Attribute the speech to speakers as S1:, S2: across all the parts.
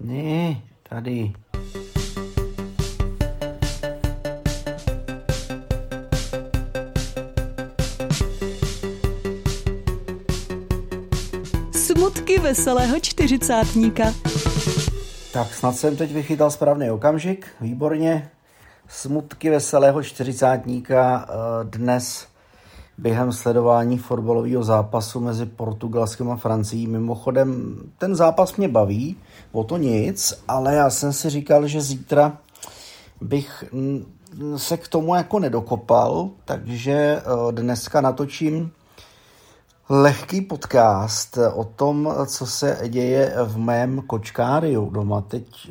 S1: Ne, tady.
S2: Smutky veselého čtyřicátníka.
S1: Tak snad jsem teď vychytal správný okamžik. Výborně. Smutky veselého čtyřicátníka eh, dnes během sledování fotbalového zápasu mezi Portugalskem a Francií. Mimochodem, ten zápas mě baví, o to nic, ale já jsem si říkal, že zítra bych se k tomu jako nedokopal, takže eh, dneska natočím lehký podcast o tom, co se děje v mém kočkáriu doma. Teď,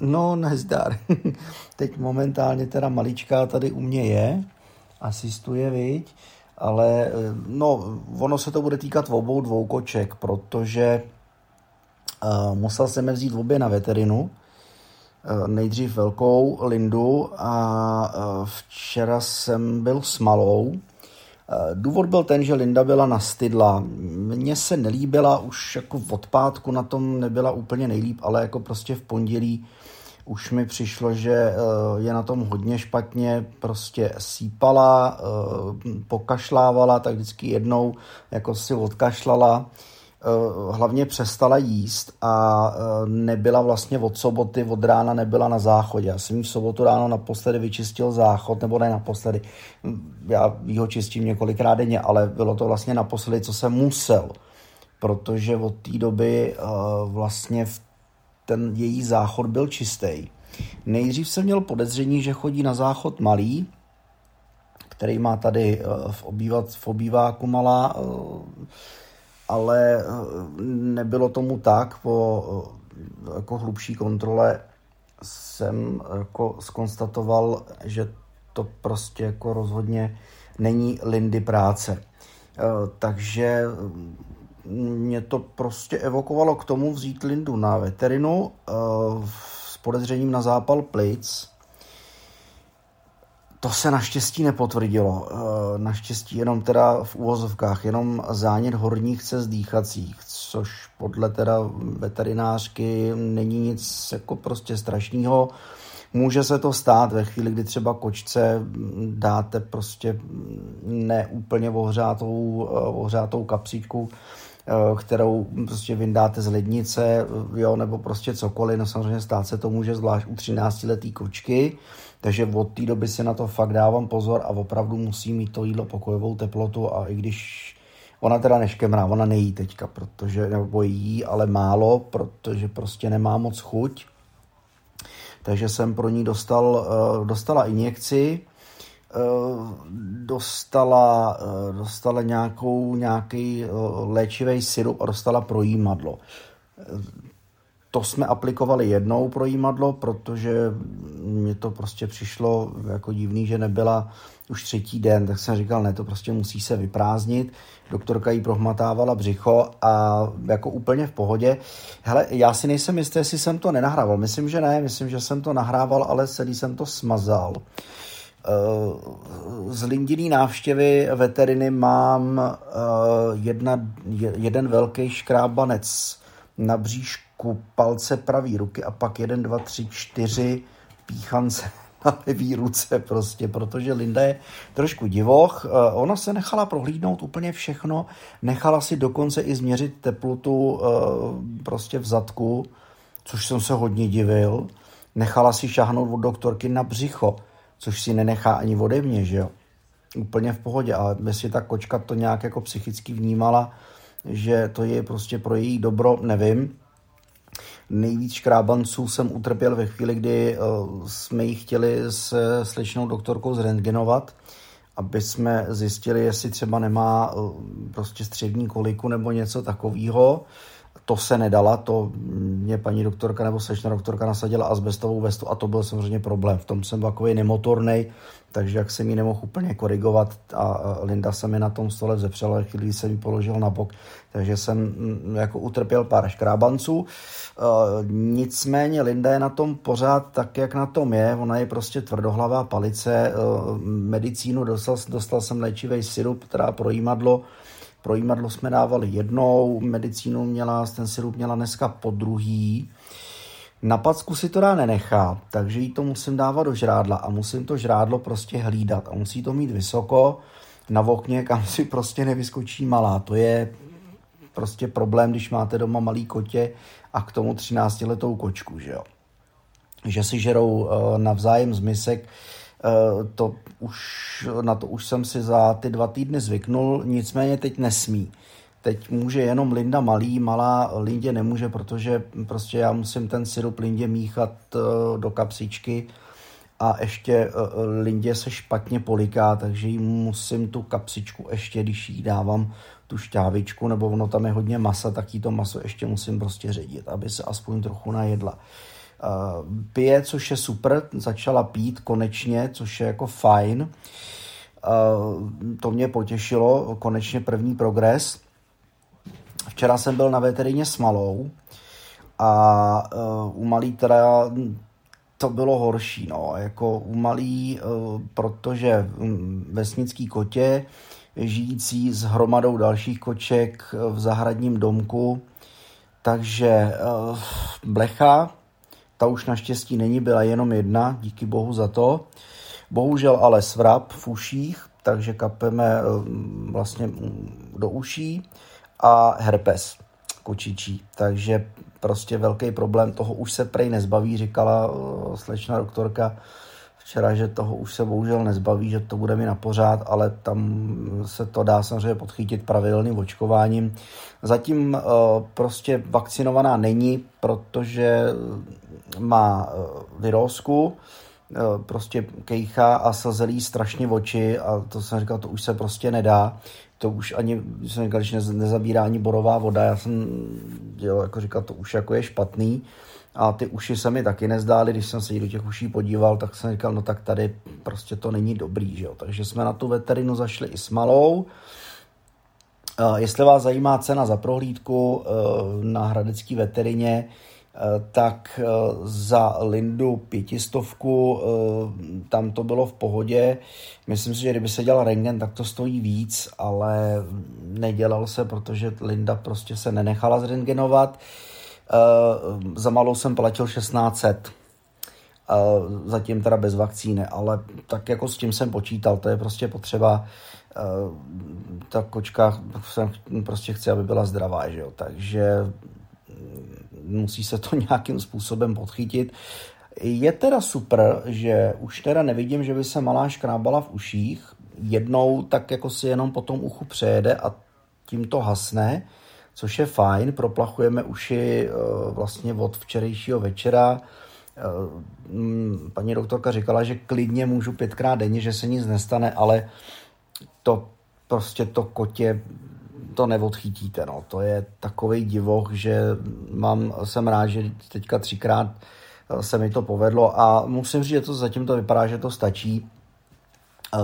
S1: no nezdar, teď momentálně teda maličká tady u mě je, asistuje, viď? Ale no, ono se to bude týkat obou dvou koček, protože uh, musel jsem je vzít obě na veterinu, uh, nejdřív velkou Lindu a uh, včera jsem byl s malou, Důvod byl ten, že Linda byla nastydla. Mně se nelíbila, už jako v odpátku na tom nebyla úplně nejlíp, ale jako prostě v pondělí už mi přišlo, že eh, je na tom hodně špatně, prostě sípala, eh, pokašlávala, tak vždycky jednou jako si odkašlala, eh, hlavně přestala jíst a nebyla vlastně od soboty, od rána nebyla na záchodě. Já jsem v sobotu ráno naposledy vyčistil záchod, nebo ne naposledy, já ho čistím několikrát denně, ale bylo to vlastně naposledy, co jsem musel, protože od té doby vlastně v ten její záchod byl čistý. Nejdřív jsem měl podezření, že chodí na záchod malý, který má tady eh, v, obývat, v obýváku malá, eh, ale eh, nebylo tomu tak. Po jako hlubší kontrole jsem jako skonstatoval, že to prostě jako rozhodně není Lindy práce. Takže mě to prostě evokovalo k tomu vzít Lindu na veterinu uh, s podezřením na zápal plic. To se naštěstí nepotvrdilo. Uh, naštěstí jenom teda v úvozovkách, jenom zánět horních cest dýchacích, což podle teda veterinářky není nic jako prostě strašného. Může se to stát ve chvíli, kdy třeba kočce dáte prostě neúplně ohřátou, ohřátou kapsičku Eh, kterou prostě vyndáte z lednice, jo, nebo prostě cokoliv, no samozřejmě stát se to může zvlášť u 13-letý kočky, takže od té doby si na to fakt dávám pozor a opravdu musí mít to jídlo pokojovou teplotu a i když Ona teda neškemrá, ona nejí teďka, protože, nebo jí, ale málo, protože prostě nemá moc chuť. Takže jsem pro ní dostal, eh, dostala injekci, Eh, dostala, eh, dostala nějakou, nějaký eh, léčivý syrup a dostala projímadlo. To jsme aplikovali jednou projímadlo, protože mně to prostě přišlo jako divný, že nebyla už třetí den, tak jsem říkal, ne, to prostě musí se vyprázdnit. Doktorka jí prohmatávala břicho a jako úplně v pohodě. Hele, já si nejsem jistý, jestli jsem to nenahrával. Myslím, že ne, myslím, že jsem to nahrával, ale celý jsem to smazal. Z Lindiný návštěvy veteriny mám eh, jedna, jeden velký škrábanec na bříšku palce pravý ruky a pak jeden, dva, tři, čtyři píchance na levý ruce prostě, protože Linda je trošku divoch. Eh, ona se nechala prohlídnout úplně všechno, nechala si dokonce i změřit teplotu eh, prostě v zadku, což jsem se hodně divil. Nechala si šáhnout od doktorky na břicho což si nenechá ani ode mě, že jo. Úplně v pohodě, ale jestli ta kočka to nějak jako psychicky vnímala, že to je prostě pro její dobro, nevím. Nejvíc škrábanců jsem utrpěl ve chvíli, kdy uh, jsme ji chtěli s slečnou doktorkou zrentgenovat, aby jsme zjistili, jestli třeba nemá uh, prostě střední koliku nebo něco takového to se nedala, to mě paní doktorka nebo slečna doktorka nasadila asbestovou vestu a to byl samozřejmě problém. V tom jsem takový nemotorný, takže jak jsem ji nemohl úplně korigovat a Linda se mi na tom stole vzepřela, chvíli jsem ji položil na bok, takže jsem mm, jako utrpěl pár škrábanců. E, nicméně Linda je na tom pořád tak, jak na tom je, ona je prostě tvrdohlavá palice, e, medicínu dostal, dostal jsem léčivý syrup, teda projímadlo, Projímadlo jsme dávali jednou, medicínu měla, ten sirup měla dneska po druhý. Na packu si to dá nenechá, takže jí to musím dávat do žrádla a musím to žrádlo prostě hlídat a musí to mít vysoko na okně, kam si prostě nevyskočí malá. To je prostě problém, když máte doma malý kotě a k tomu 13 letou kočku, že jo. Že si žerou uh, navzájem z misek, to už, na to už jsem si za ty dva týdny zvyknul, nicméně teď nesmí. Teď může jenom Linda malý, malá Lindě nemůže, protože prostě já musím ten syrup Lindě míchat uh, do kapsičky a ještě uh, Lindě se špatně poliká, takže jí musím tu kapsičku ještě, když jí dávám tu šťávičku, nebo ono tam je hodně masa, tak jí to maso ještě musím prostě ředit, aby se aspoň trochu najedla. Uh, pije, což je super, začala pít konečně, což je jako fajn. Uh, to mě potěšilo, konečně první progres. Včera jsem byl na veterině s malou a uh, u malý teda to bylo horší, no, jako u malý, protože vesnický kotě žijící s hromadou dalších koček v zahradním domku. Takže blecha, ta už naštěstí není, byla jenom jedna, díky bohu za to. Bohužel ale svrap v uších, takže kapeme uh, vlastně do uší a herpes kočičí. Takže prostě velký problém, toho už se prej nezbaví, říkala uh, slečna doktorka včera, že toho už se bohužel nezbaví, že to bude mi na pořád, ale tam se to dá samozřejmě podchytit pravidelným očkováním. Zatím uh, prostě vakcinovaná není, protože má uh, virózku, uh, prostě kejcha a sazelí strašně oči a to jsem říkal, to už se prostě nedá. To už ani, jsem říkal, že nezabírá ani borová voda, já jsem jo, jako říkal, to už jako je špatný. A ty uši se mi taky nezdály, když jsem se jí do těch uší podíval, tak jsem říkal, no tak tady prostě to není dobrý, že jo. Takže jsme na tu veterinu zašli i s malou. Jestli vás zajímá cena za prohlídku eh, na hradecké veterině, eh, tak eh, za Lindu pětistovku tam to bylo v pohodě. Myslím si, že kdyby se dělal rengen, tak to stojí víc, ale nedělal se, protože Linda prostě se nenechala zrengenovat. Uh, za malou jsem platil 1600. Uh, zatím teda bez vakcíny, ale tak jako s tím jsem počítal, to je prostě potřeba. Uh, ta kočka jsem prostě chci, aby byla zdravá, že jo? takže musí se to nějakým způsobem podchytit. Je teda super, že už teda nevidím, že by se malá škrábala v uších. Jednou tak jako si jenom po tom uchu přejede a tím to hasne což je fajn. Proplachujeme uši eh, vlastně od včerejšího večera. Eh, mm, paní doktorka říkala, že klidně můžu pětkrát denně, že se nic nestane, ale to prostě to kotě to neodchytíte. No. To je takový divoch, že mám, jsem rád, že teďka třikrát eh, se mi to povedlo a musím říct, že to zatím to vypadá, že to stačí.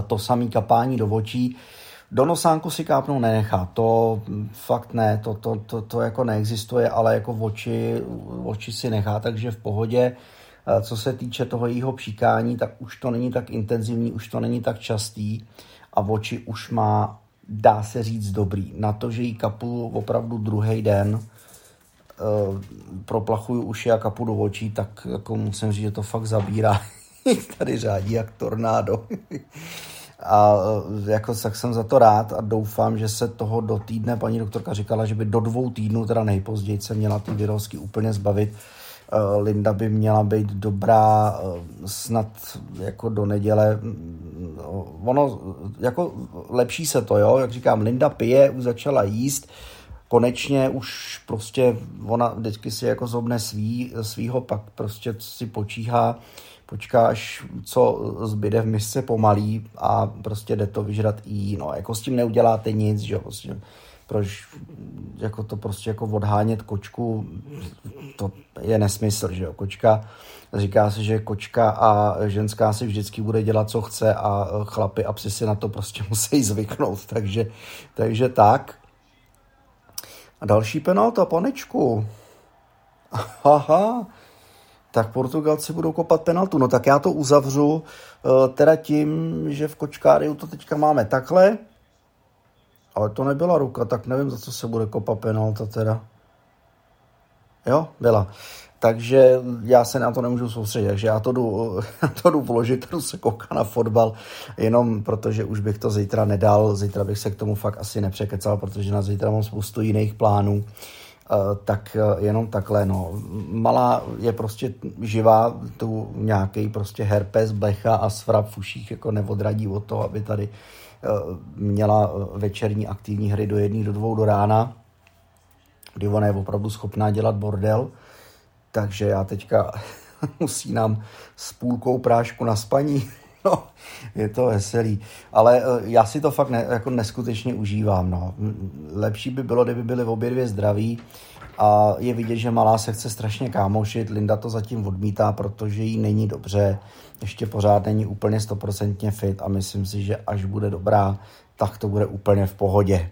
S1: To samé kapání do očí do nosánku si kápnout nenechá, to fakt ne, to, to, to, to jako neexistuje, ale jako v oči, v oči si nechá, takže v pohodě. Eh, co se týče toho jejího příkání, tak už to není tak intenzivní, už to není tak častý a v oči už má, dá se říct, dobrý. Na to, že jí kapu opravdu druhý den, uh, proplachuju uši a kapu do očí, tak jako musím říct, že to fakt zabírá. Tady řádí jak tornádo. A e, jako tak jsem za to rád a doufám, že se toho do týdne, paní doktorka říkala, že by do dvou týdnů, teda nejpozději, se měla ty virusky úplně zbavit. E, Linda by měla být dobrá e, snad jako do neděle. Ono, jako lepší se to, jo, jak říkám, Linda pije, už začala jíst, konečně už prostě ona vždycky si jako zobne svý, svýho, pak prostě si počíhá počkáš, co zbyde v misce pomalý a prostě jde to vyžrat i no, jako s tím neuděláte nic, že jo, prostě, proč jako to prostě jako odhánět kočku, to je nesmysl, že jo, kočka, říká se, že kočka a ženská si vždycky bude dělat, co chce a chlapy a psi si na to prostě musí zvyknout, takže, takže tak. A další penalta, panečku. Aha, tak Portugalci budou kopat penaltu. No tak já to uzavřu eh, teda tím, že v Kočkáriu to teďka máme takhle, ale to nebyla ruka, tak nevím, za co se bude kopat penalta teda. Jo, byla. Takže já se na to nemůžu soustředit, takže já to jdu, to jdu vložit, jdu se koukat na fotbal, jenom protože už bych to zítra nedal, zítra bych se k tomu fakt asi nepřekecal, protože na zítra mám spoustu jiných plánů, eh, tak eh, jenom takhle, no. Malá je prostě živá, tu nějaký prostě herpes, blecha a svrap v uších jako neodradí od toho, aby tady eh, měla večerní aktivní hry do jedné, do dvou do rána, kdy ona je opravdu schopná dělat bordel, takže já teďka usínám s půlkou prášku na spaní. No, je to veselý. Ale eh, já si to fakt ne, jako neskutečně užívám. No. Lepší by bylo, kdyby byli obě dvě zdraví a je vidět, že malá se chce strašně kámošit. Linda to zatím odmítá, protože jí není dobře. Ještě pořád není úplně stoprocentně fit a myslím si, že až bude dobrá, tak to bude úplně v pohodě.